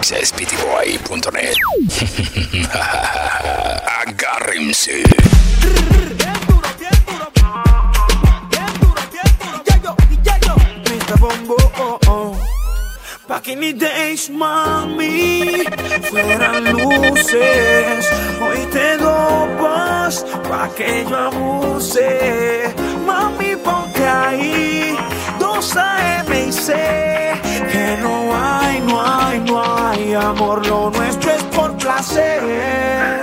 mixesptboy.net Agárrense. Bombo, oh, oh. Back in the days, mami, fueran luces. Hoy te dopas pa' que yo abuse. Mami, ponte ahí, dos AM C. Que no hay, no hay, no hay amor. Lo nuestro es por placer.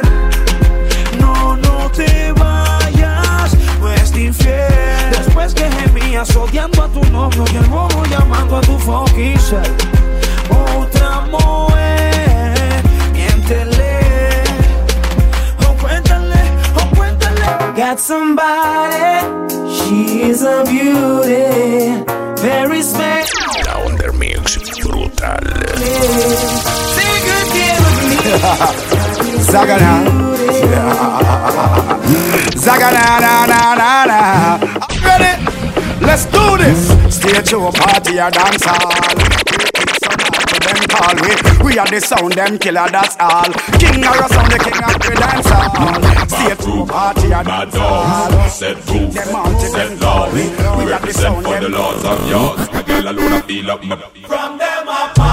No, no te vayas, no es infiel. Después que gemías odiando a tu novio y el bobo llamando a tu fucking self. Otra mujer, miéntele. O cuéntale, o cuéntale. Got somebody, she is a beauty. Very special. Brutal. Say good deal with me. Zagana. Zagana na na na na. Ready? Let's do this. Stage show party or dance. Them call we, we are the sound them killer. That's all. King or a sound, the king of the dance hall. Show party or Mad dogs, set rules, set laws. we- we We are the represent for the laws of yours. A girl alone a feel up my. From them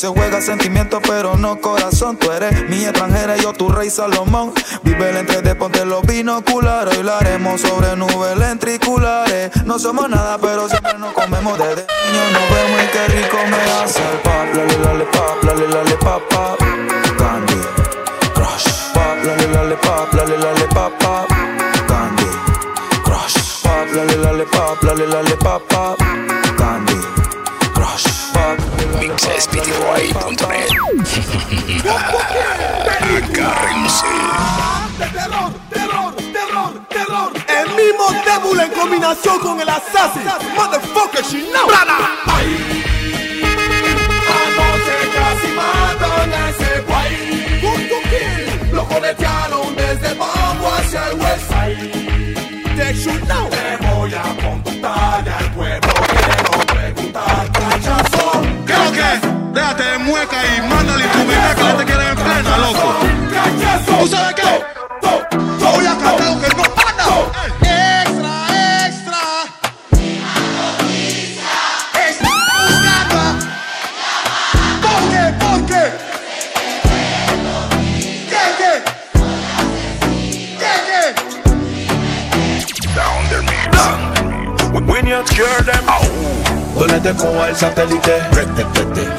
se juega sentimiento, pero no corazón. Tú eres mi extranjera yo tu rey Salomón. Vive el entre de ponte los binoculares. Hoy lo haremos sobre nubes lentriculares. No somos nada, pero siempre nos comemos desde niños. Nos vemos y qué rico me hace el pop. Lale, lale, pop, lale, lale, pop, pop. Candy Crush. Pop, lale, lale, pop, lale, lale, pop, pop. Candy Crush. Pop, lale, lale, pop, lale, lale, pop, pop. Candy mixesptboy.net Agárrense. terror, terror, terror, terror. El mismo Devil en combinación con el Assassin. Motherfucker, she know. Anoche casi matan a ese guay. Lo coletearon desde el hacia el west. They should know. Déjate de mueca y mándale tu vida que no te quieren en plena, loco. ¿Tú sabes qué? Yo voy a cantar lo que no anda. Extra, extra. Está buscando. ¿Por qué? ¿Por qué? ¿Qué? ¿Qué? ¿Qué? ¿Qué? Under Mix. When you cure them, Ponete con el satélite. Y el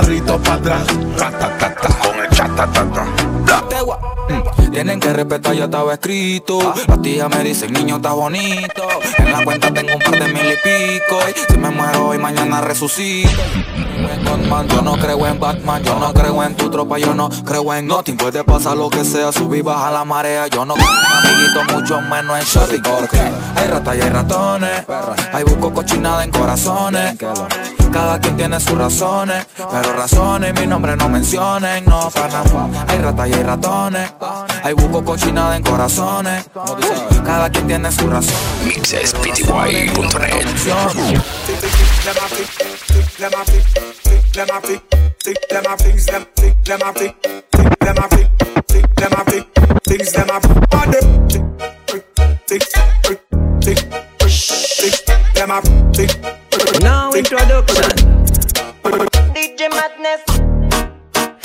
carrito para atrás. con el chatatata. Mm, Tienen que respetar, ya estaba escrito. Las tías me dicen, niño, está bonito. En la cuenta tengo un par de mil y pico. Y si me muero hoy, mañana resucito. Batman, yo no creo en Batman, yo no creo en tu tropa, yo no creo en nothing. Puede pasar lo que sea, subir, baja la marea. Yo no creo en amiguitos, mucho menos en shorty. Porque hay ratas y hay ratones. Hay busco cochinada en corazones. Cada quien tiene sus razones, pero razones mi nombre no mencionen, no pana. Hay ratas y hay ratones, hay buco cochinada en corazones. Cada quien tiene su razón. A fix, fix, them a fix, fix, them a fix, them, fix, them a fix, fix, them a fix, fix, them a fix, fix, them a fix, tick, tick, tick, tick. Them a tick. Now introduction. DJ Madness.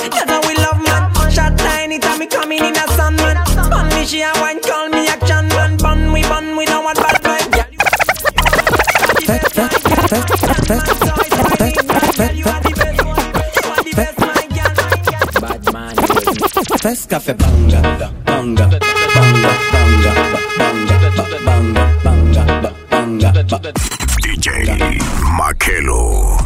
You know we love man. Shot tiny time me coming in a sun man. Bun me she a wine call me action man. Bun we bun we don't want bad vibe. girl. You are the best, you are the best, my girl. Bad man. Fes café banga, banga, banga, banga, banga, banga, banga, banga, banga. DJ Makelo.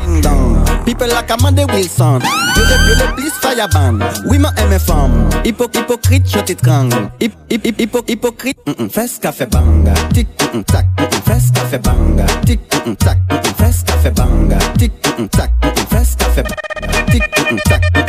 People like Amanda Wilson Viole, viole, please fire ban Oui, ma aime femme Hypo, hypocrite, je t'étrangle Hip, hip, hip, hypo, hypocrite mm -mm. Fes café banga Tic, mm -mm, tac, mm -mm. Fes café banga Tic, mm -mm, tac, mm -mm. Fes café banga Tic, mm -mm, tac, mm -mm. Fes café banga Tic, mm -mm, tac, mm -mm.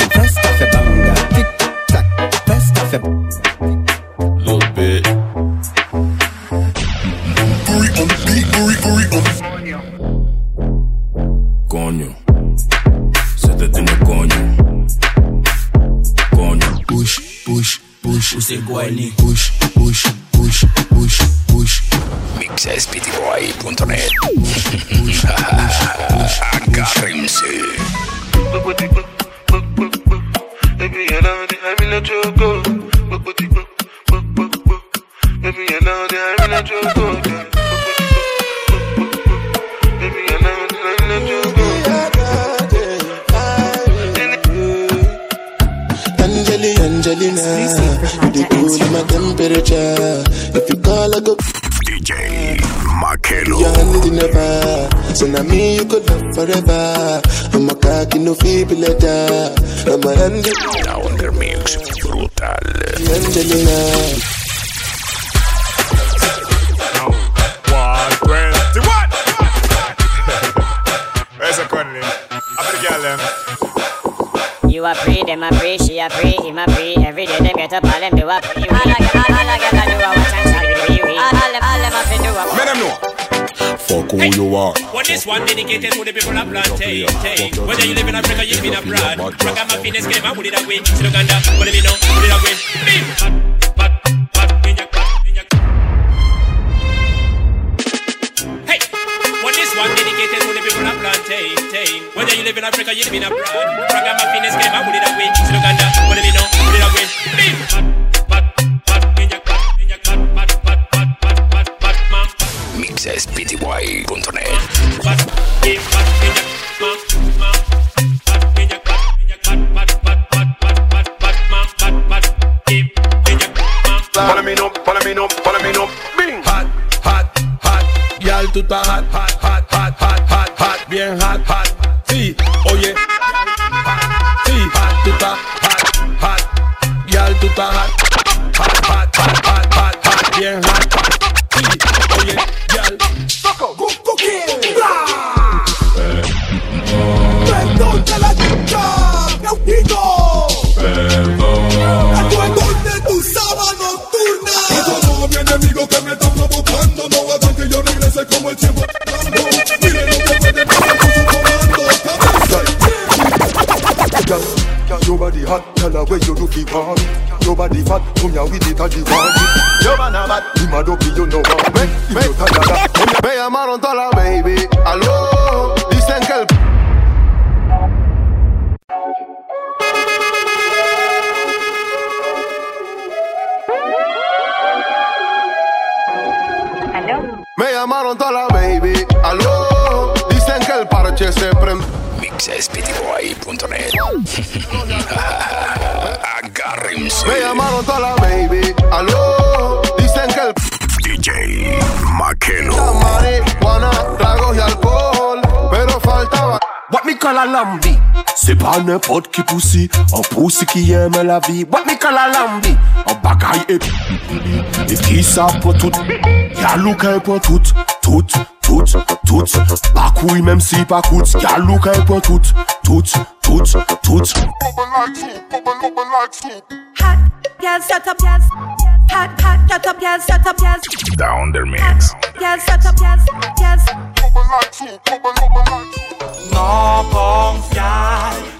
Push. Usigweni. Push, push, push, push, push. mixesptboy.net Agárrense. Baby, you know that I'm in a choco. Baby, you know that I'm in a choco. Angeli, Angelina, you the cool my temperature. If you call, I go. DJ Makelo. Your hand in never. So now me you could love forever. I'm a cocky no feeble letter. I'm a hand Down their mix. Brutal. Angelina. One twenty one. Where's the Conley? Up the girl them. You a free, them a free, she a free, him a free. Every day them get up, all them do a free. All I get, all I get, I do a watch and shine with. All all them, all them a free do a Let them know. Fuck who you are. Well, this one dedicated to the people of plantain. Whether you live in Africa, you live in abroad. Ragamuffin is game, I would it away. Still Uganda, what do we know? Put it away. Beep. Hot, Whether you live in Africa, you live in abroad. Fitness game, what do we know? Mixespty.net Follow me follow me follow me. Bing. Hot, hot, hot. Y'all, tú estás hot, hot. Pas n'importe qui poussi, un poussi qui aime la vie. What me call a lambi? Un bagaille et et qui ça pour tout. Y'a louquin pour tout, tout, tout, tout. Pas couille même si pas coûte. Y'a louquin pour tout, tout, tout, tout. Hot, girl, set up, yes. Hot, hot, set up, yes, set up, yes. Down their mix Yes, set up, yes, yes. No confiar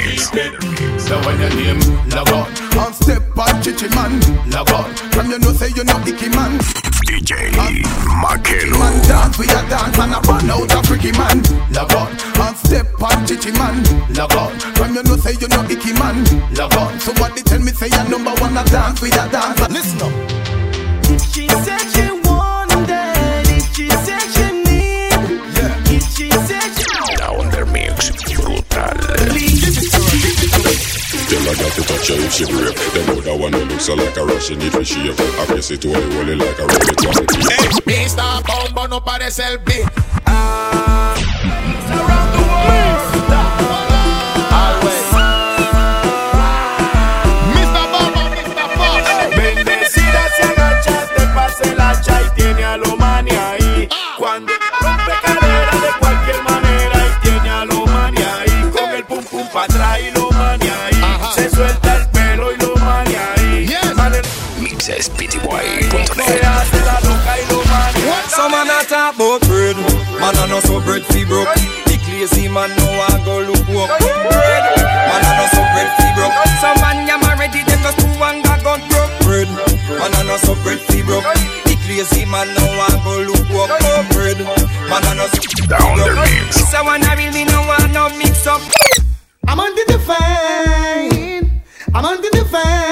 Mix. So when your name log on And step on chichi man. log on. From you know say you know icky man. DJ Makelo. Man dance, we a dance and a run out a freaky man. log on, And step on chichi man. log on, From you know say you know icky man. log on. Somebody tell me say you number one a dance, we a dance. Listen up. She said she wanted, if she said she need, if she said she Down the mix. Brutal. Tell her that to touch her if she brave Them other one looks like a rush, she need to shave I guess it only only like a rabbit one Mr. Bombo no parece el beat. Bendecida no so bread fi broke. Big lazy man no want go look work. Bread, man a no so bread fi broke. Some man ya already them just two and got gun broke. Bread, man a no so bread fi broke. Big lazy man no want go look work. Bread, man a no so Down the mix. This a one I really no want no mix up. I'm on the fame. I'm on the fame.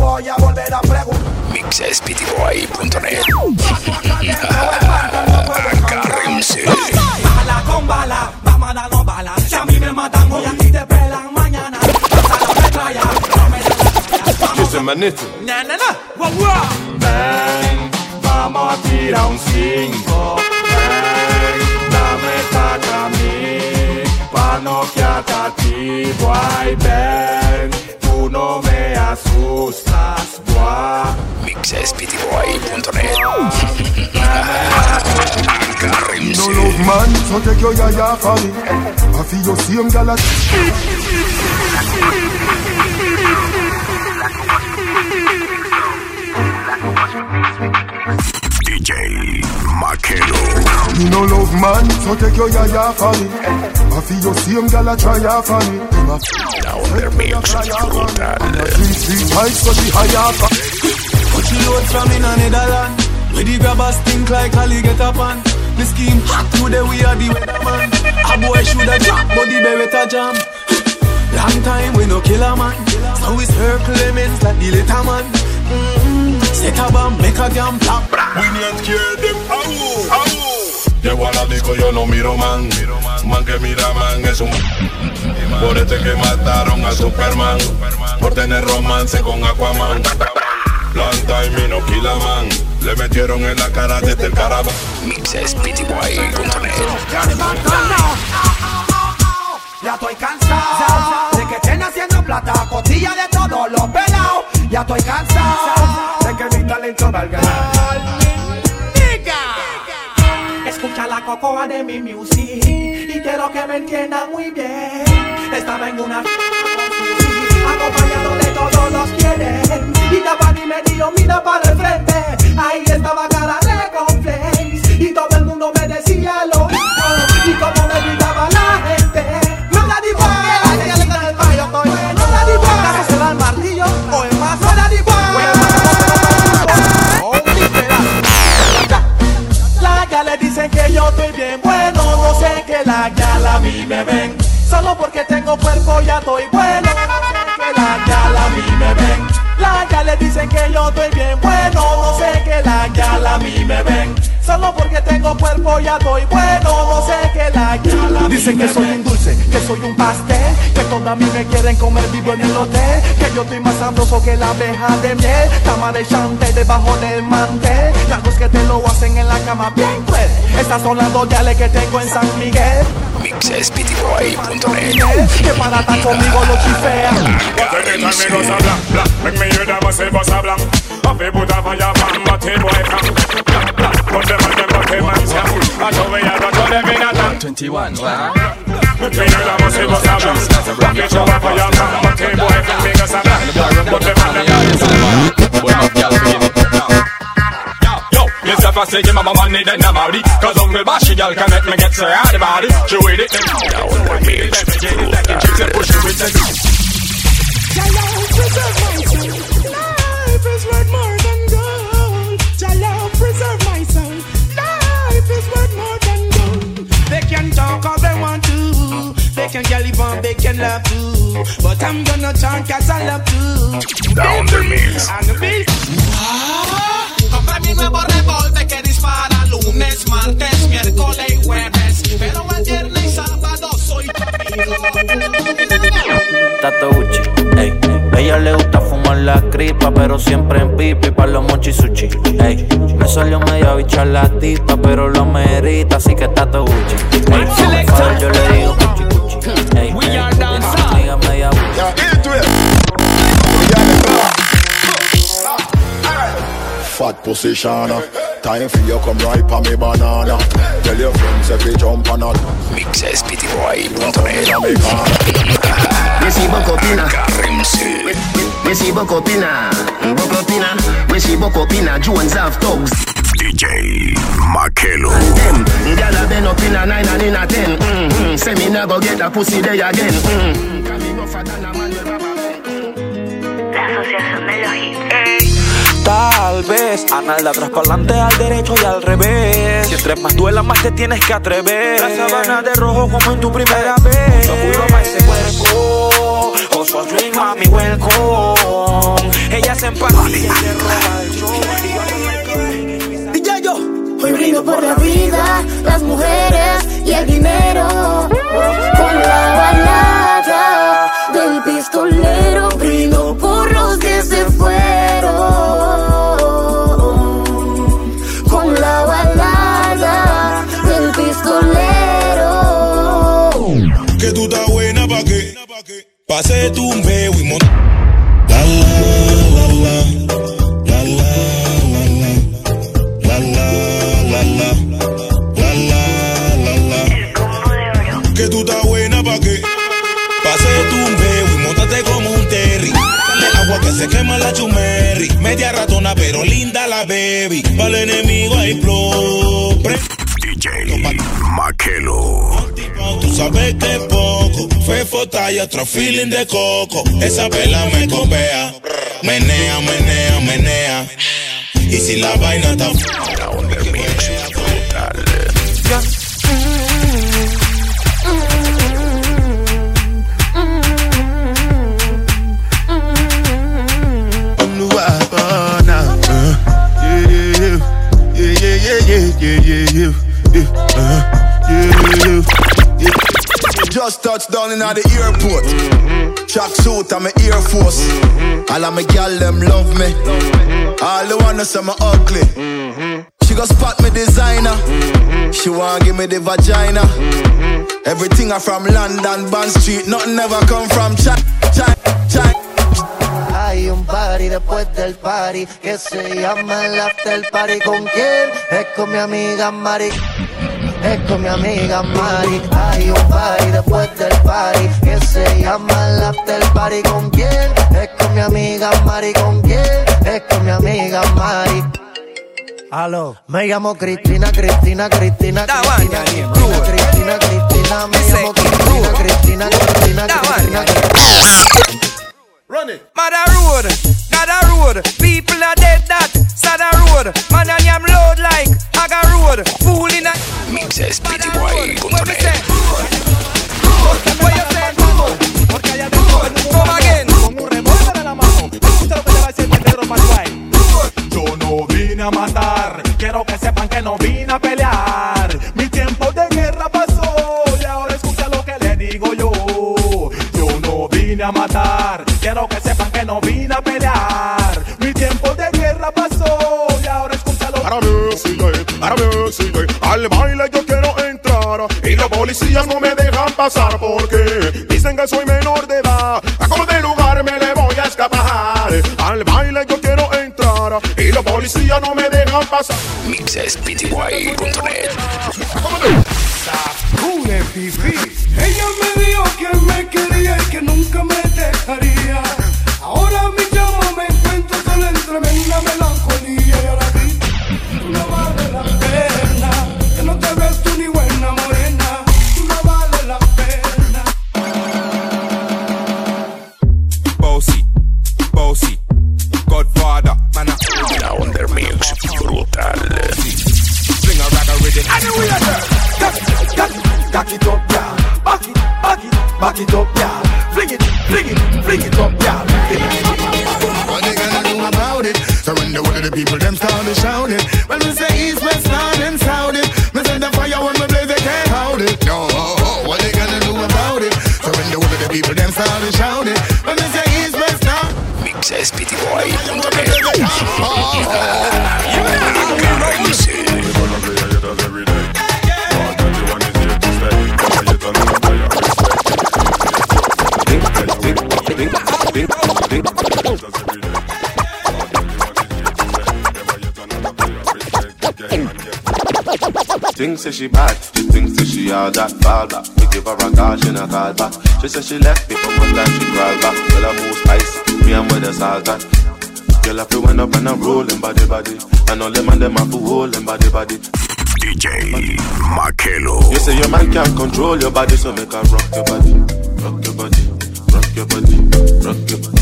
Voy a volver a preguntar. Mixesptboy.net. Agárrense. Bala con bala, vamos a darnos bala. Si a mí me matan hoy, aquí te pelan mañana. Pasa la metralla, no me manito. Na, na, na. Ven, vamos a tirar un 5. Ven, dame taca a mí. Pa' no quedarte a ti, boy. Ven, no me asustas, boy. Mixesptboy.net. No love man, so take your yaya for me. I feel your same gal as DJ Makelo. Me no love man, so take your yaya for me. I feel your same gal a try ya for me. Them Down. Brutal. three three times. Put she load from in a Netherland Where the grabbers think like up on The scheme hot today we are the weatherman A boy shoulda drop but the beretta jam Long time we no kill man So it's her Clemens like the later man mm-hmm. Set a bomb make a jam pop We not care them. Au, au. Llego a la disco, yo no miro man. Man que mira man es un. Por este que mataron a Superman. Por tener romance con Aquaman. Planta y Mino man. Le metieron en la cara desde el caraván. Mixesptboy.net. Ya estoy cansado de que estén haciendo plata a costilla de todos los pelados. Ya estoy cansado de que mi talento valga. Escucha la cocoa de mi music y quiero que me entiendan muy bien. Estaba en una acompañado de todos los quieren y Tapani me dio mira para el frente. Ahí estaba cara de conflex y todo el mundo me decía lo mismo y como me gritaba la gente. No la di estoy. No la di ¿Acaso será el martillo o el más? No la di La le dicen que yo estoy bien bueno, mí me ven. Solo porque tengo cuerpo ya estoy bueno, que la gal a mí me ven. La ya le dicen que yo estoy bien bueno, no sé que la gal a mí me ven. Solo porque tengo cuerpo ya doy bueno. No sé qué la yala. Dicen que soy un dulce, que soy un pastel. Que todas a mí me quieren comer vivo en el hotel. Que yo estoy más sabroso que la abeja de miel. Cama de chante debajo del mantel. Los que te lo hacen en la cama bien cruel. Estas son las doyales que tengo en San Miguel. Mixespty.net Que para estar conmigo lo chifean. Anytime me go so blah, blah Make me hear them a say bust a blah A fi put a fire pan But the boy come Blah, blah But them and them but them and scam I show me a go to them in a tan 21, Make me hear them a say bust a blah A fi show a fire pan But and them Yo, yourself a say give my money then I'm out Cause hungry bashy girl can make me get so hard about it She with it Now on the mix She say push it with it Life is worth more than gold. Jalo, preserve my soul. Life is worth more than gold. They can talk all they want to. They can get live on, they can love too. But I'm gonna talk cause I love to. Down the mix. And the beat. Mi nuevo revólver que dispara lunes, martes, miércoles y jueves. Pero el viernes y sábado soy Tato Gucci, ey. Ella le gusta fumar la cripa, pero siempre en pipi pa' los mochi sushi, ey. Me salió media bicha la tipa, pero lo merita, así que Tato Gucci, ey. Yo le digo ey. Ey. Fat position. Time for you come right on me banana. Tell your friends if you jump on a Mixespty.net Missy Bocopina. Carrimsey Missy Bocopina. Bocopina. Missy Bocopina. Jones have thugs. DJ Makelo Them. Gyal a been up in a nine and in a ten. Mm-hmm. Say me never get a pussy there again. Mm. Can me rougher than a man with rubber La asociación de los hits. Tal vez a nalga atrás para adelante, al derecho y al revés. Si entre más duela, más te tienes que atrever. La sabana de rojo como en tu primera vez. Seguro para ese cuerpo. A dream, mami, welcome. Ella se empapa y se roba el show. DJ yo. Hoy brindo por la vida, las mujeres y el dinero. Con la balada del pistolero, Pase tu un peo y. La la la la La la la la La la la la La la la la Que tú estás buena pa' qué? Pase tu un peo y montate como un terry Dale agua que se quema la chumerri Media ratona pero linda la baby Para el enemigo hay Pre- DJ Makelo Tú sabes que poco. Fue fota y otro feeling de coco. Esa vela me copea. Menea, menea, menea. Y si la vaina está. Just touched down in the airport. Track suit and my Air Force. All of my gal them love me. All the wanna say me ugly. She go spot me designer. She wanna give me the vagina. Everything I from London, Bond Street. Nothing ever come from China. China, China. Hay un party después del party que se llama el after party. ¿Con quién? Es con mi amiga Mari. Es con mi amiga Mari. Hay un party después del party que se llama el after party. ¿Con quién? Es con mi amiga Mari. ¿Con quién? Es con mi amiga Mari. Aló, me llamo Cristina, Cristina, Cristina, Cristina, Cristina, Cristina, Cristina, me llamo Cristina, Cristina, Cristina, Cristina, Cristina. Run it. Mother road, Nada road. People are dead that. Sada road, man and yam load like Haga road, fool in a Mixes PTY.net Come again. Como un revólver en la mano, escucha lo que te va a decir el Yo no vine a matar, quiero que sepan que no vine a pelear. Mi tiempo de guerra pasó y ahora escucha lo que le digo yo. Yo no vine a matar, quiero que sepan que no vine a pelear. Al baile yo quiero entrar. Y los policías no me dejan pasar porque dicen que soy menor de edad. A como de lugar me le voy a escapar. Al baile yo quiero entrar. Y los policías no me dejan pasar. Mixespty.net Ella me dijo que me quería y que nunca me dejaría. Ahora mi llama me encuentro solo entre say she bad, she thinks that she all that fall back. We give her a call, she not call back. She say she left me for one time, she crawl back. Girl, a move spice, me and with the all that. Girl, I feel wind up and I'm rolling body body. And all them and them I feel rolling body body. DJ Makelo. You say your man can't control your body, so make her rock your body, rock your body, rock your body, rock your body.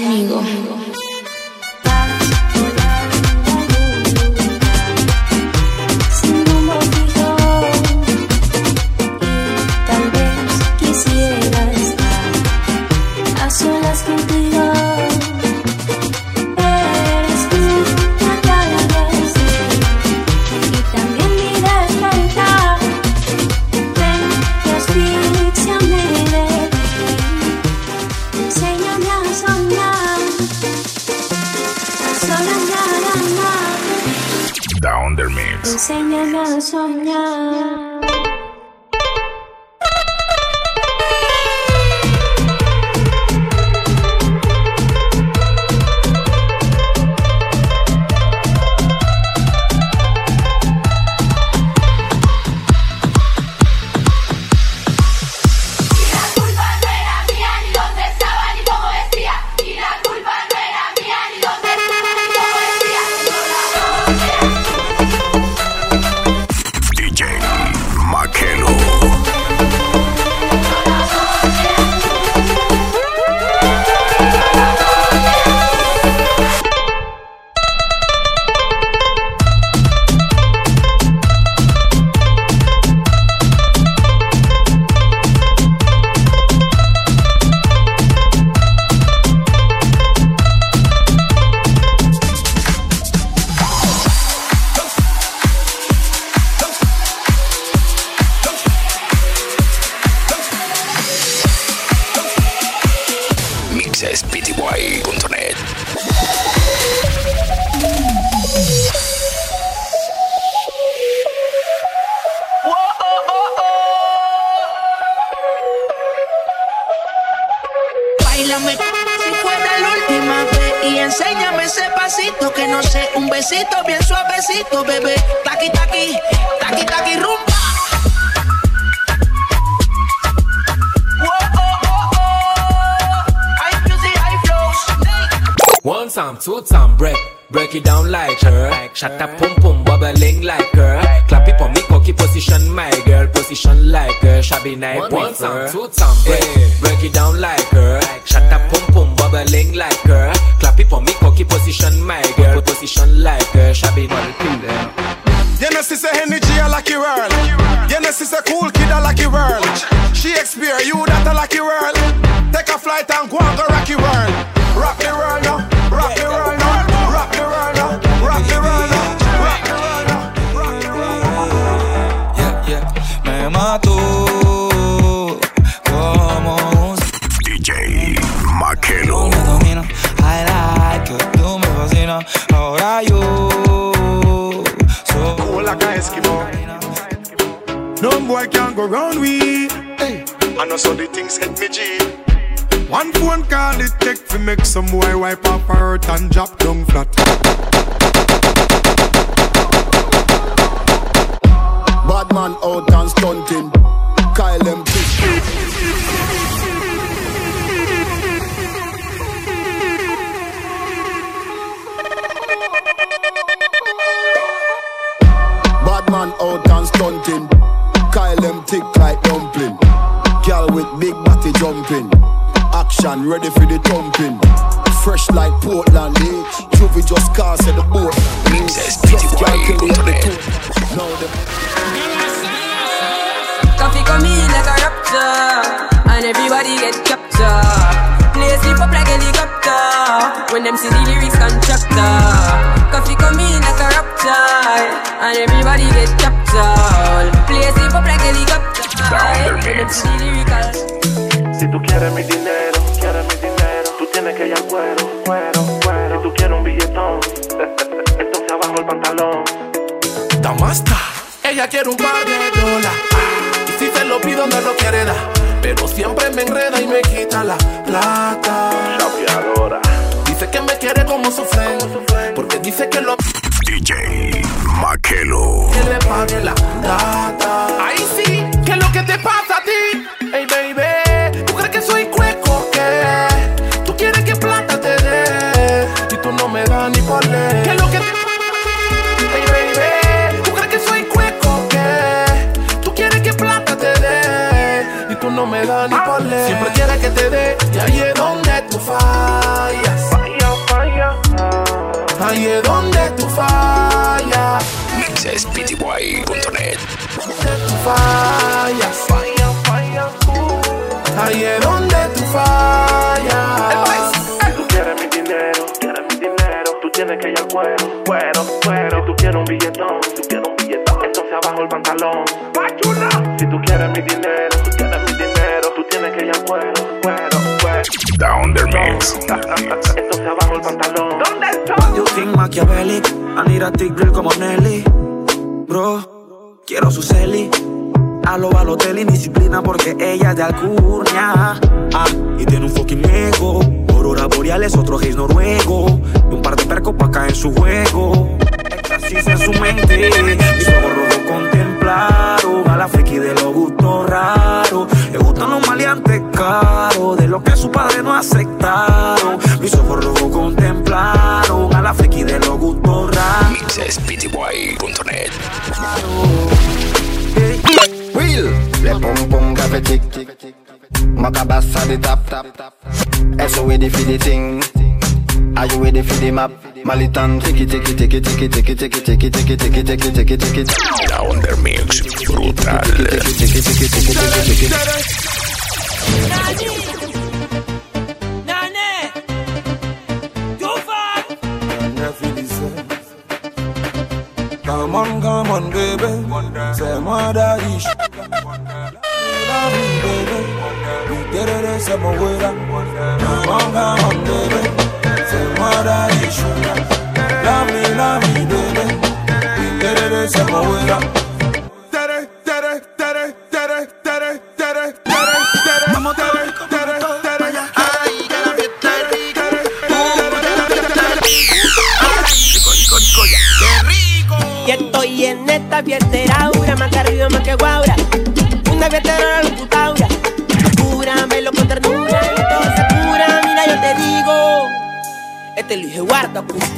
conmigo. Position, my girl. Position like her. Shabby night, You know, sister energy a lucky world. You know, sister cool kid a lucky world. Shakespeare, you that a lucky go round we. Hey. I know so the things hit me G. One phone call it take to make some boy wipe her hurt and drop down flat. Bad man out and stunting. Kyle them Bad man out and stunting. Kyle them thick like dumpling. Girl with big body jumping. Action ready for the thumping. Fresh like Portland, eh? Juvie just cast at the boat. Just calculate the tour. Now the Coffee come in like a raptor And everybody get captured Play sleep up like helicopter When them see the lyrics contractor Coffee come in like a raptor And everybody get captured Play sleep up like helicopter When them see the lyrical Si tú quieres mi dinero, quieres mi dinero, tú tienes que ir al cuero, cuero, cuero. Si tú quieres un billetón, entonces abajo el pantalón. Damasta, ella quiere un par de dólares. Y si se lo pido, no lo quiere dar. Pero siempre me enreda y me quita la plata. Chapeadora. Dice que me quiere como sufren. Porque dice que lo DJ Makelo. que le pague la data. Me das ni por ley. Siempre quieres que te dé y ahí es donde tú fallas. Falla, falla. Ahí es donde tú fallas. Mixespty.net. tú fallas. Falla, falla. Ahí es donde tú fallas. Si tú quieres mi dinero, quieres mi dinero, tú tienes que ir al cuero, cuero, cuero. Si tú quieres un billetón, tú quieres un billetón, entonces abajo el pantalón. Si tú quieres mi dinero, tú quieres mi dinero, tú tienes que al cuero, cuero, cuero. Down the mix. Entonces abajo el pantalón. ¿Dónde está? You think Machiavelli, I need a thick girl como Nelly. Bro, quiero su celi. A lo Balotelli, disciplina porque ella es de Alcurnia. Ah, y tiene un fucking ego. Aurora boreales, otro gays noruego. Y un par de percos pa' caer en su juego. Éxtasis en su mente. Mis ojos contemplaron a la friki de los gustos raros. Le gustan los maleantes caros, de lo que su padre no aceptaron. Mis ojos rojos contemplaron a la friki de los gustos raros. Will Le pom pom gafe tik tik Makabasa the tap tap So ready for the thing Are you ready for the map? Malitan tiki tiki tiki tiki tiki tiki tiki tiki tiki tiki tiki tiki Down the mix. Brutal. tiki tiki tiki tiki Nane, too far. Come on, come on, baby. C'est moi d'Arish. Love me, baby. We get it, c'est mon wera. Come on, come on, baby. sugar. Love me, love me, baby. Baby, say my way up.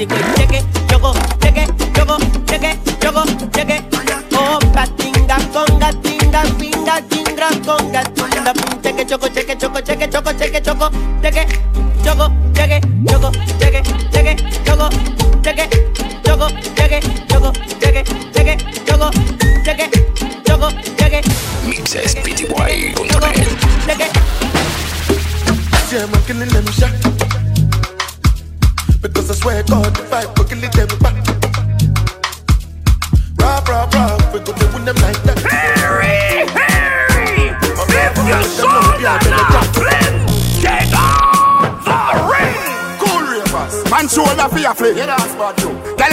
Stick a dick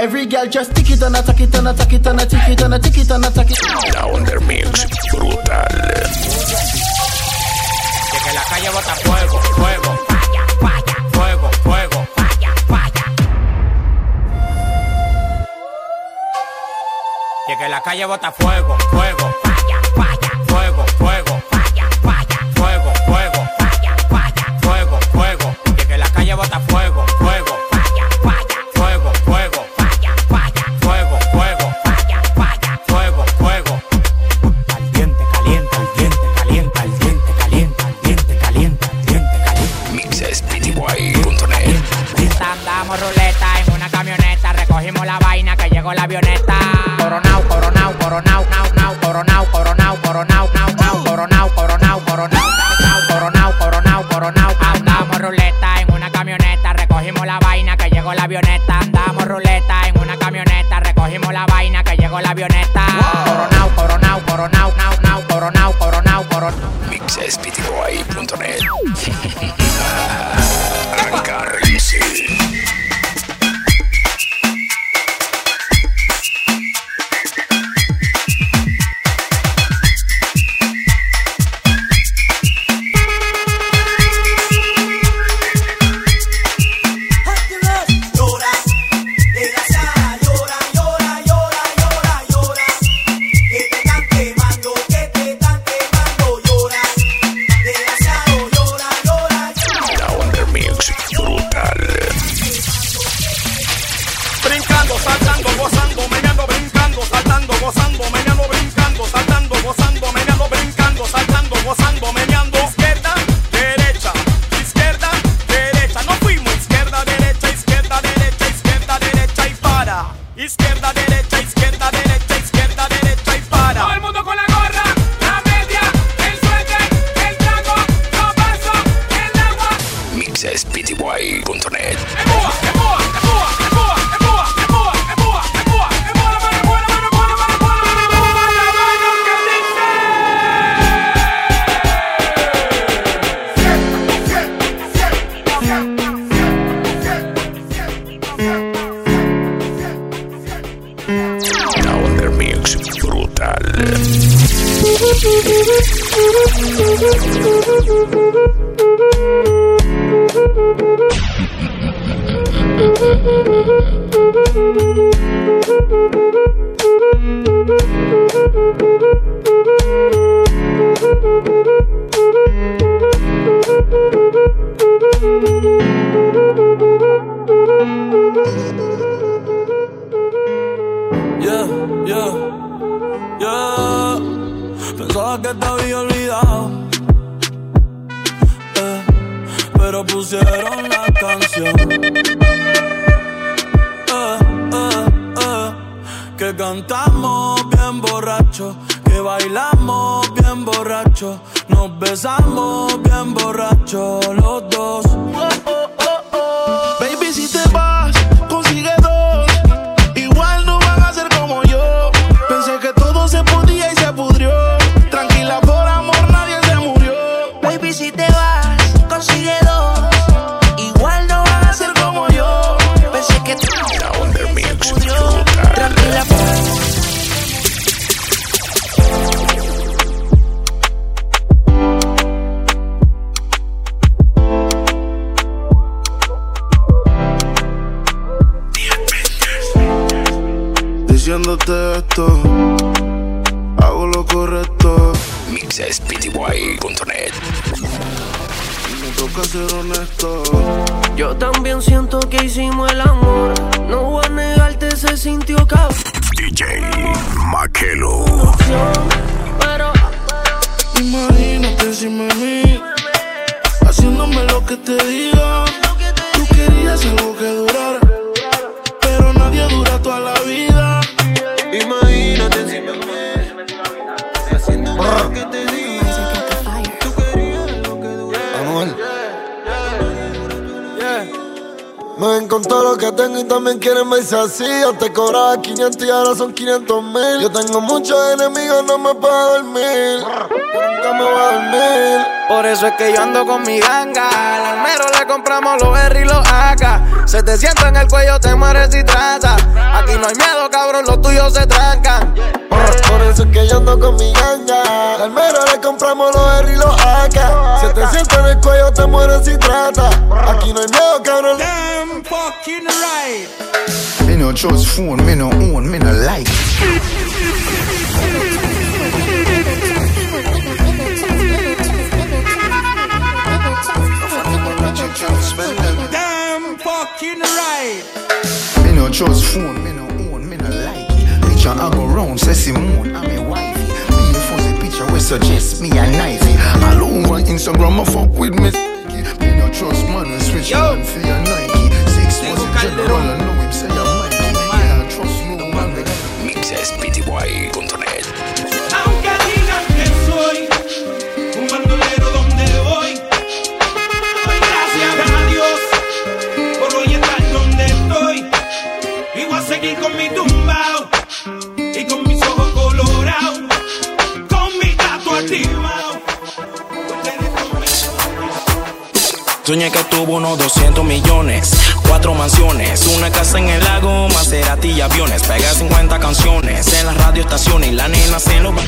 Every girl just tick it and attack it and attack it and a tick it and a tick it and attack it La Under Mix brutal. De que la calle bota fuego, fuego, falla, falla, fuego, fuego, falla, falla. De que la calle bota fuego, fuego, falla, y ahora son 500 mil. Yo tengo muchos enemigos, no me puedo dormir. Nunca me voy a dormir. Por eso es que yo ando con mi ganga. Al almero le compramos los R y los AK. Se te sienta en el cuello, te mueres y trazas. Aquí no hay miedo, cabrón, los tuyos se trancan. Por eso es que yo ando con mi ganga. Al almero le compramos los R y los AK. Se te sienta en el cuello, te mueres y trata. Aquí no hay miedo, cabrón. Damn fucking right. No trust phone, me no own, me no like. Damn fucking right. Me no trust phone, me no own, me no like. And I go round, say Simone, I'm a wifey. Me a fuzzy picture, we suggest me a knifey. All over Instagram, I fuck with me. Me no trust man, we switch man Unos 200 millones, cuatro mansiones, una casa en el lago, Maserati y aviones. Pegué 50 canciones en las radioestaciones y la nena se nos va.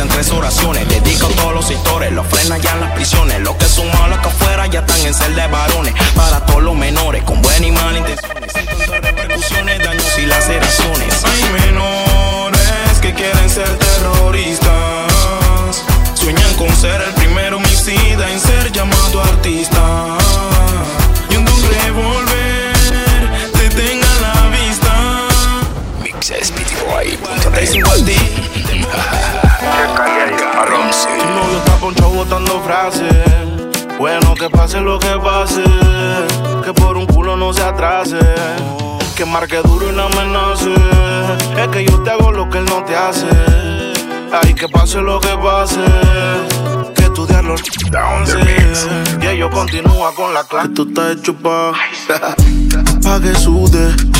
En tres oraciones, dedico todos los sectores, los frenas ya en las prisiones. Los que son malos que afuera ya están en celda de varones. Para todos los menores, con buena y mala intenciones. Sin tantas repercusiones, daños y laceraciones. Hay menores que quieren ser terroristas. Sueñan con ser el primer homicida en ser llamado artista. Mixespty.net Tu novio está ponchado botando frases. Bueno, que pase lo que pase. Que por un culo no se atrase. Que marque duro y no amenace. Es que yo te hago lo que él no te hace. Ay, que pase lo que pase. Que estudiarlo Y ellos continúa con la clase. Tú estás hecho pa' pa' que sude.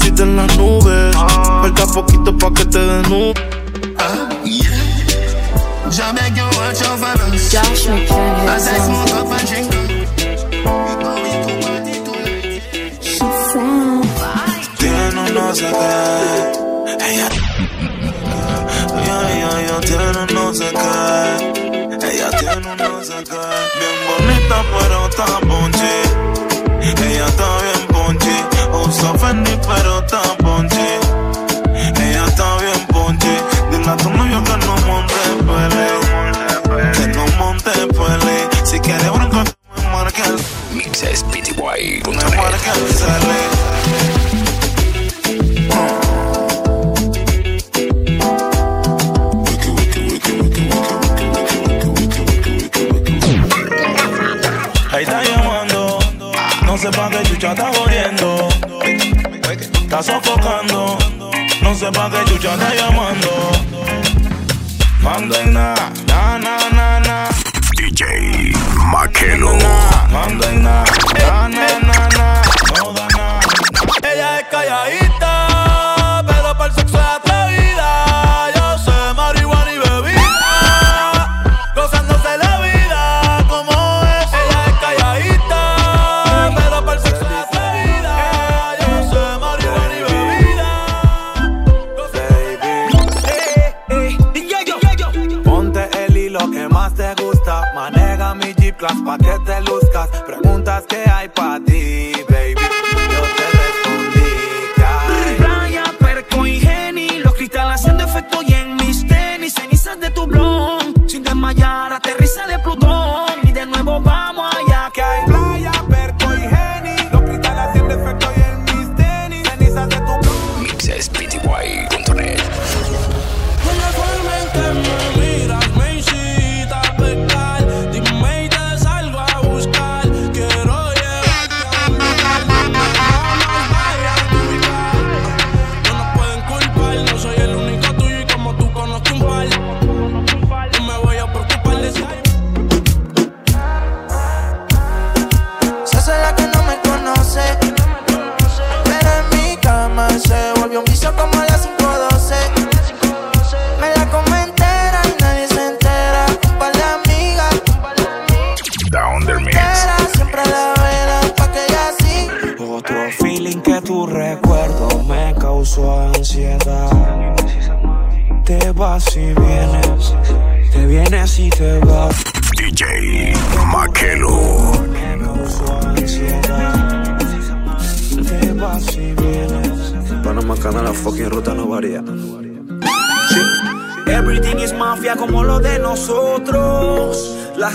Baila como si te en las nubes. Falta poquito pa' que te watch your. Josh McCann smoke up and drink. Tiene un no sé qué. Ella. Ella, ella, ella tiene un no sé qué. Ella tiene un no sé qué. Bien bonita, pero está ponche. Usa Fendi, pero está ponche. Ella está bien ponche. Dile a tu novio que no monte pele. Que no monte pele. Si quiere bronca, me marca el. Me Mixespty.net marca el pa' qué chucha está llamando. Mando en na,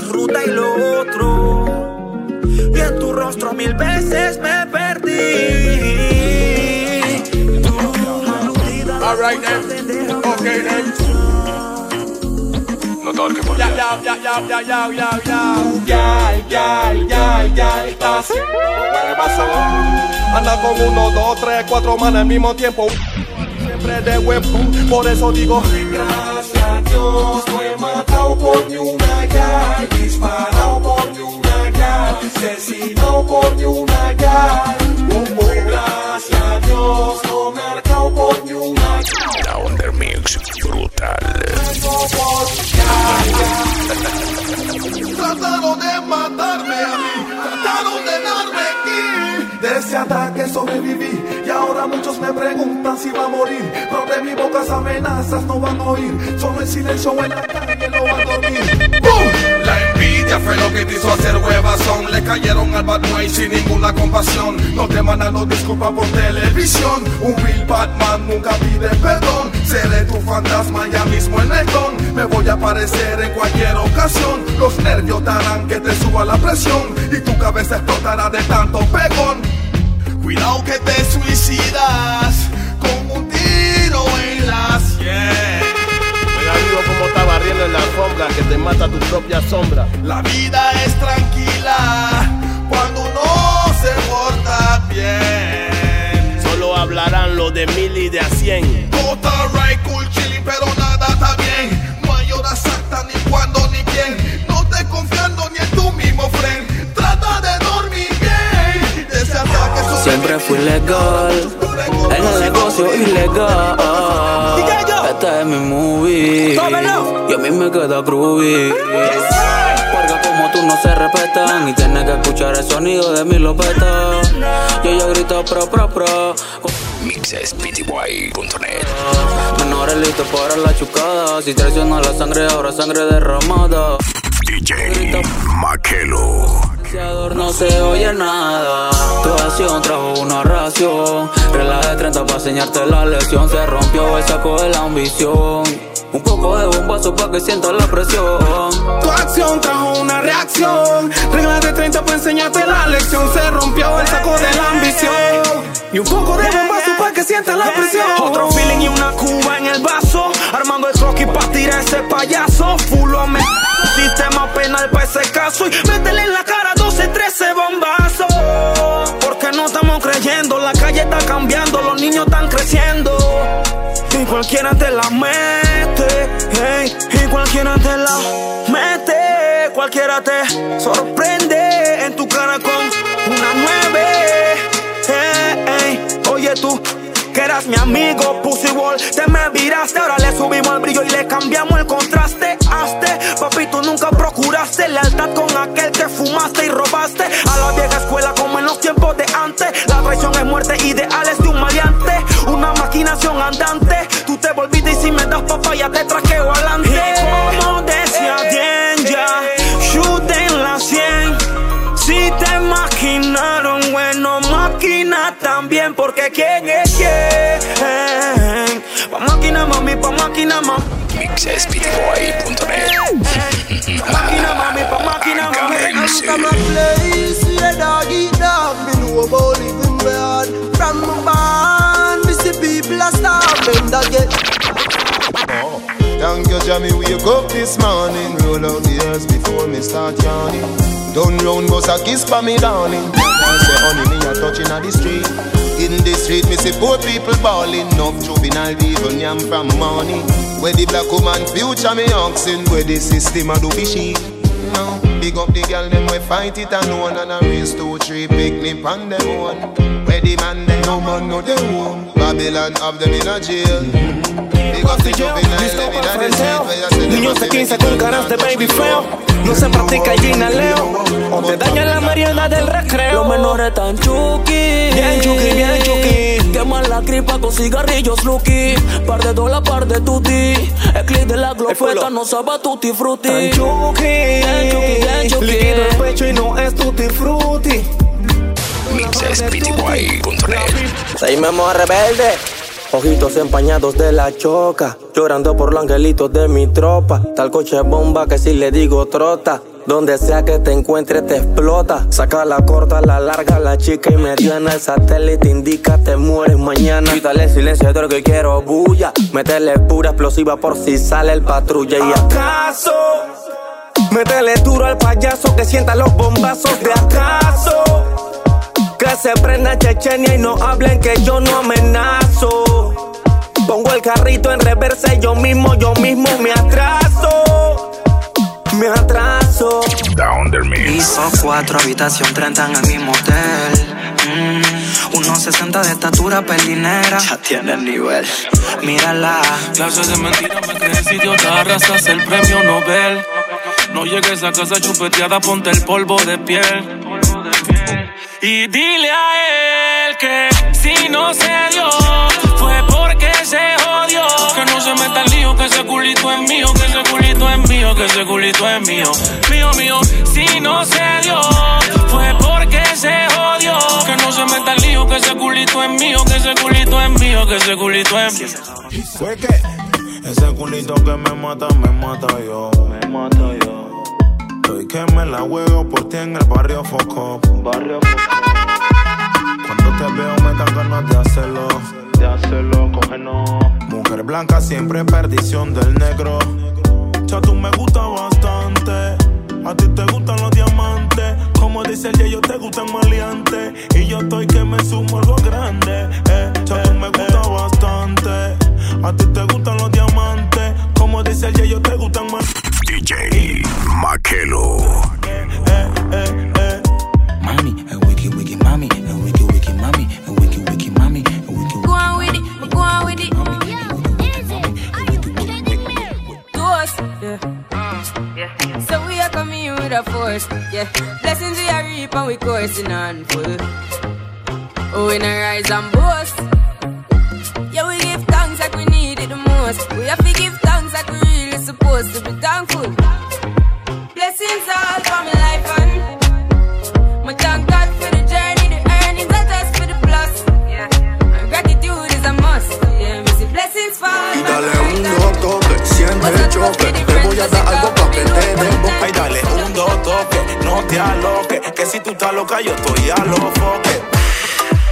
ruta y lo otro. Y en tu rostro mil veces me perdí. Alright then. Okay then. No tal que por Ya, ya, ya, ya, ya, ya, ya, ya. Ya, ya, ya, ya. Estás ¿Qué pasó? Anda con uno, dos, tres, cuatro manos al mismo tiempo. Siempre de pum, por eso digo. Gracias a Dios, no he matado por ni una ya. Asesinado por ni una. Oh, oh, Gracias a Dios, no marcado por ni una. La Under Mix brutal. Trataron de matarme a mí, trataron de darme aquí. De ese ataque sobreviví y ahora muchos me preguntan si va a morir. Pero de mi boca amenazas no van a oír, solo el silencio en la calle lo va a dormir. Envidia fue lo que te hizo hacer huevazón. Le cayeron al Batman sin ninguna compasión. No te mandan los disculpas por televisión. Un real Batman nunca pide perdón. Seré tu fantasma ya mismo en el don. Me voy a aparecer en cualquier ocasión. Los nervios te harán que te suba la presión. Y tu cabeza explotará de tanto pegón. Cuidado que te suicidas con un tiro en la sien. Amigo, como está barriendo en la alfombra que te mata tu propia sombra. La vida es tranquila cuando uno se porta bien. Solo hablarán los de mil y de a cien. Todo está right, cool, chilling, pero nada está bien. No hay hora exacta ni cuándo ni quién. No te confiando ni en tu mismo friend. Trata de dormir bien. De ese ataque Siempre fui legal, en el negocio ilegal. Este es mi movie, y a mí me queda groovy. Porque como tú no se respetan, y tienes que escuchar el sonido de mi lopeta. Y ella grita pro, pro, pro. Mixespty.net Menores listos para la chucada. Si traiciona la sangre, ahora sangre derramada. DJ No se oye nada. Tu acción trajo una ración. Regla de 30 para enseñarte la lección. Se rompió el saco de la ambición. Un poco de bombazo para que sientas la presión. Tu acción trajo una reacción. Regla de 30 para enseñarte la lección. Se rompió el saco de la ambición. Y un poco de bombazo para que sientas la presión. Otro feeling y una cuba en el vaso. Armando el croquis para tirar ese payaso. Fulo me. Sistema penal para ese caso. Y métele en la cara 12, 13 bombazos. Porque no estamos creyendo. La calle está cambiando. Los niños están creciendo. Y cualquiera te la mete, hey, y cualquiera te la mete, cualquiera te sorprende en tu cara con una nueve. Hey, oye tú, eras mi amigo, Pussy Wall, te me viraste, ahora le subimos el brillo y le cambiamos el contraste. Hazte, papi, tú nunca procuraste lealtad con aquel que fumaste y robaste a la vieja escuela como en los tiempos de antes. La traición es muerte, ideales de un maleante, una maquinación andante. Tú te volviste y si me das papaya te traqueo adelante. Y como decía Dienja, shoot en la 100. Si te maquinaron, bueno, máquina también, porque quién es quién. Máquina, mami, pa' máquina, mami. Mixespty.net máquina, mami, pa' máquina, mami. From a place where dog eat dog, me know about living bad. From my band, me see people a starving dog get. Thank you, Jamie. Wake up this morning, roll out the earth before me start yawning. Done round, bust a kiss for me, darling. I say, honey, me a touching on the street. In the street, me see poor people balling. Enough juvenile people yam from money. Where the black woman future me oxen, where the system a do fishy. No, big up the girl them we fight it alone and a race two three picnic on them one. Where the man them no man no they own. Babylon have them in a jail. Where you see them Niños de 15 con caras de baby feo. No se practica el ginaleo. O te dañan la merienda del recreo. Los menores tan chuki. Bien chuki, bien chuki. Queman la gripa con cigarrillos Lucky. Par de dólar, par de tutti. El clip de la glopeta no sabe a tutti frutti. Tan chuki, Líquido el pecho y no es tutti frutti. Mixespty.net Seis memos rebelde. Ojitos empañados de la choca, llorando por los angelitos de mi tropa. Tal coche bomba que si le digo trota. Donde sea que te encuentres te explota. Saca la corta, la larga, la chica y mediana. El satélite indica te mueres mañana. Quítale silencio de que quiero bulla. Métele pura explosiva por si sale el patrulla. Y acaso, métele duro al payaso que sienta los bombazos de acaso. Que se prenda Chechenia y no hablen que yo no amenazo. Pongo el carrito en reversa y yo mismo, yo mismo me atraso. Me atraso. Down the mix. Piso 4, habitación 30 en el mismo hotel. Mm, unos 60 de estatura, pelinera. Ya tiene el nivel. Mírala. Clases de mentira me crees idiota, arrasas el premio Nobel. No llegues a casa chupeteada, ponte el polvo de piel. Y dile a él que si no se dio, fue porque se jodió. Que no se meta el lío, que ese culito es mío, que ese culito es mío, que ese culito es mío. Mío, mío, si no se dio, fue porque se jodió. Que no se meta el lío, que ese culito es mío, que ese culito es mío, que ese culito es mío. Fue que ese culito que me mata, me mata yo. Me mata yo. Estoy que me la juego por ti en el barrio Foco. Barrio Cuando te veo me dan ganas de hacerlo. De hacerlo, cógenos. Mujer blanca siempre perdición del negro. Ya tú me gusta bastante. A ti te gustan los diamantes. Como dice el yo te gustan maleantes. Y yo estoy que me sumo algo grande. Eh, ya tú me gusta bastante. A ti te gustan los diamantes. Como dice el yo te gustan más. DJ Makelo. Mami, a wiki wiki mami, a wiki wiki mami, a wiki wiki mami, a wiki Go on with it, go on with it. Ghost, yeah. So we are coming here with a force, yeah. Blessings we are reap and we coursing on full. Oh, we not rise and boast. Yeah, we give thanks like we need it the most. We have to give thanks like we really supposed to be thankful. Blessings all for my life and my thank God for the journey, the earnings, not just for the plus. Yeah, and gratitude is a must. Yeah, me see blessings fall. Y dale un dos toque, siente el choque. Te voy a dar algo pa' que te den boca. Ay, dale un dos toque, no te aloques. Que si tú estás loca, yo estoy a los foques.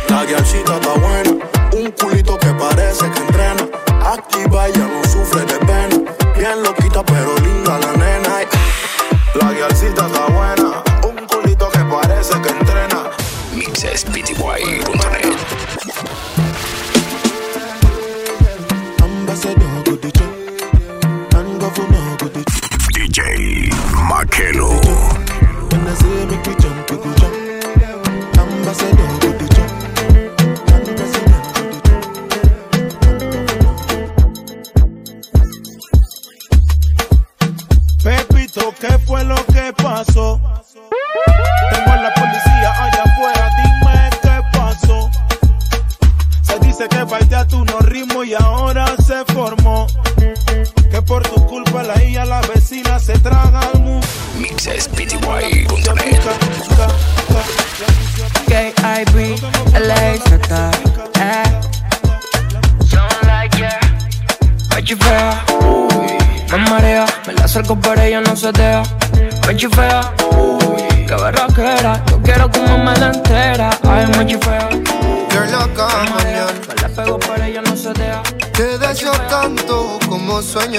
La guialcita está buena, un culito que parece que entrena. Activa y ya no sufre de pena. Bien loquita, lo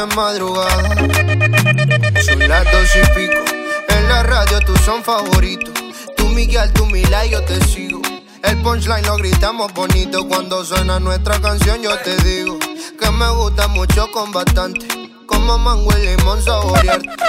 madrugada. Son las dos y pico. En la radio tú son favoritos. Tú Miguel, tú Mila y yo te sigo. El punchline lo gritamos bonito. Cuando suena nuestra canción yo te digo que me gusta mucho con bastante. Como mango y limón saborearte.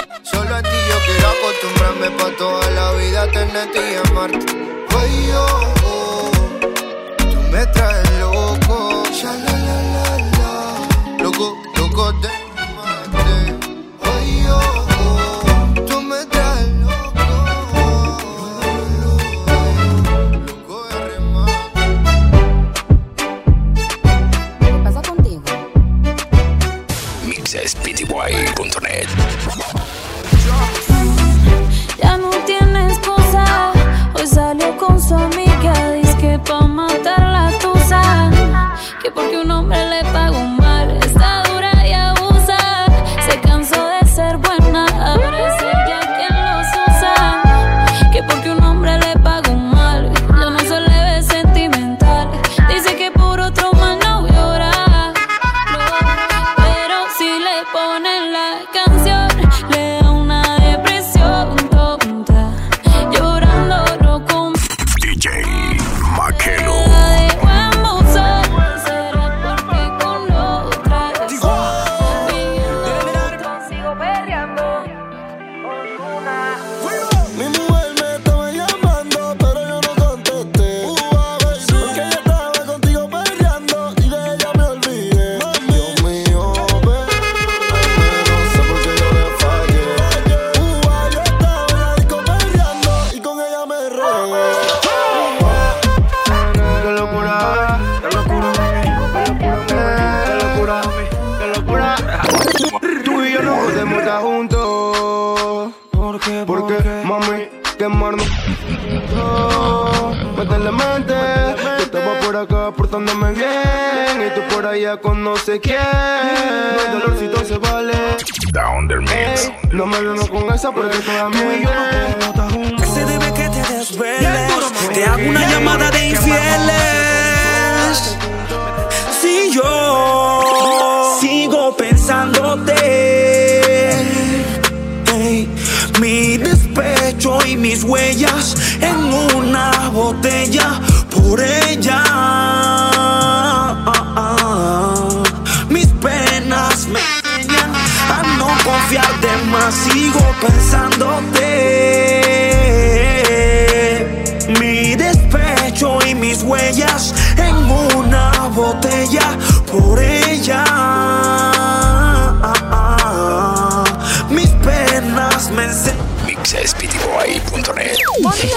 MixSPTBoy.net play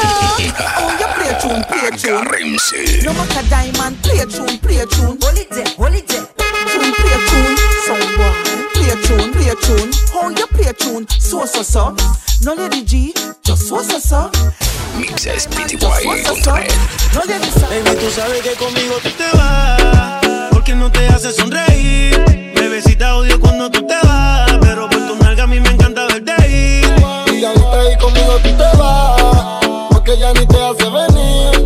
a tune, play a tune. Agárrense. No matter diamond, play a tune, play a tune. Hold it there, hold it there. Tune, play a tune. Boy, play a tune, play a tune. How you play a tune? So so so. No lady G, just so so so. MixSPTBoy.net No lady so. Baby, tú sabes que conmigo tú te vas Porque no te hace sonreír Bebecita odio cuando tú te vas porque ya ni te hace venir.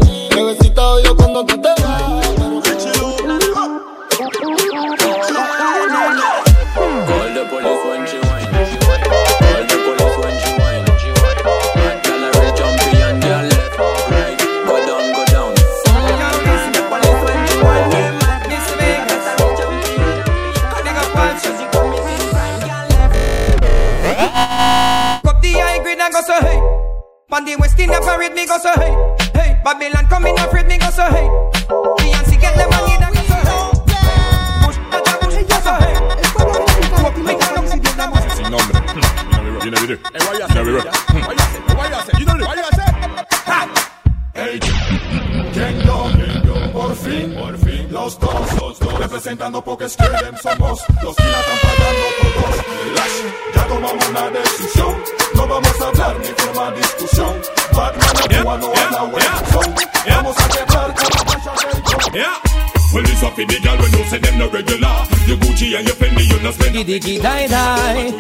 Diggy die die.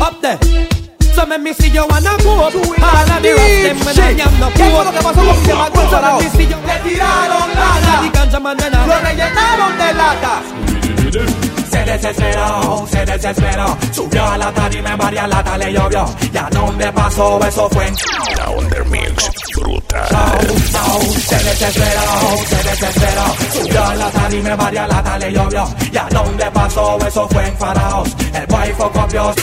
Up there. So me me see you wanna go up All of the rest them when I am no ¿Qué fue lo que pasó Le tiraron lata. Y ganja man when I Lo rellenaron de lata. Se desesperó, se desesperó Subió a la tarima, en varias latas le llovió Ya no me pasó, eso fue en Down brutal. Show, show, se desespera, se desespera. Subió la tarima, varias latas le llovió. Y a dónde pasó, eso fue en Faraos. El wifi copió.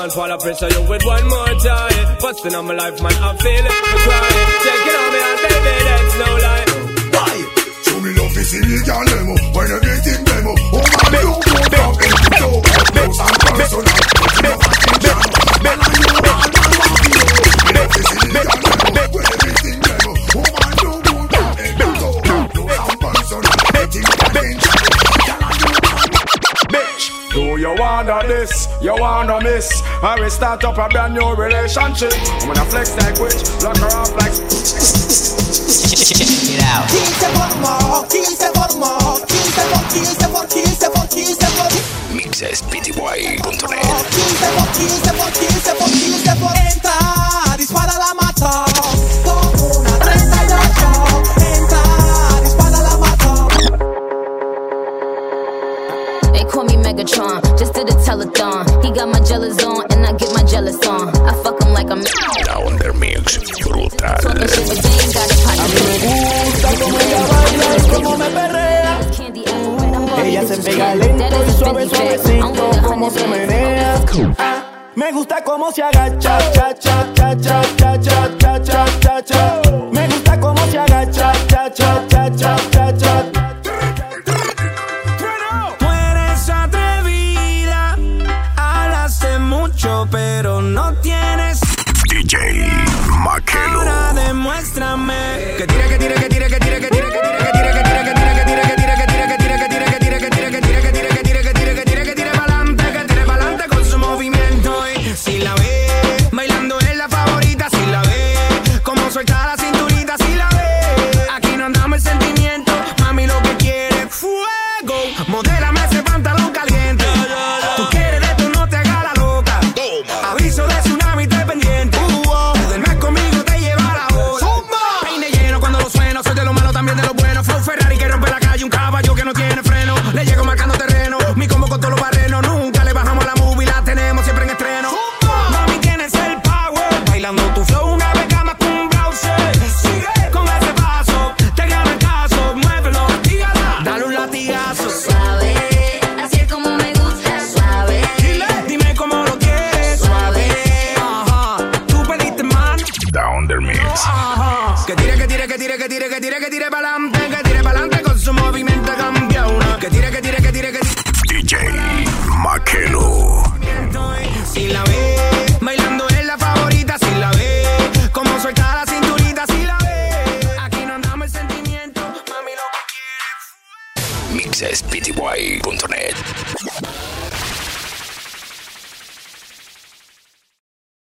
Sound for the pressure you with one more time Busting on my life man I'm feeling me crying it on me and baby that's no lie Why? Me love is illegal demo When everything demo Oh my you go from it So close and personal But you know attention Man I know man want to know Love is illegal demo When everything demo Oh my you go from it So close and personal But you know attention Bitch, do you wanna this? You wanna miss? I will start up a brand new relationship. I'm gonna flex like witch, block her off like. Check it out. 15 got my jealous on, and I get my jealous on. I fuck him like I'm Down the mix. Brutal. talking shit, but they ain't got a Como me perrea Ella se pega lento y suave, suavecito como se menea. Ah, Me gusta cómo se agacha, cha, cha, cha, cha, cha, cha, cha, cha, cha, cha. Me gusta cómo se agacha, cha, cha cha cha cha DJ Ahora demuéstrame que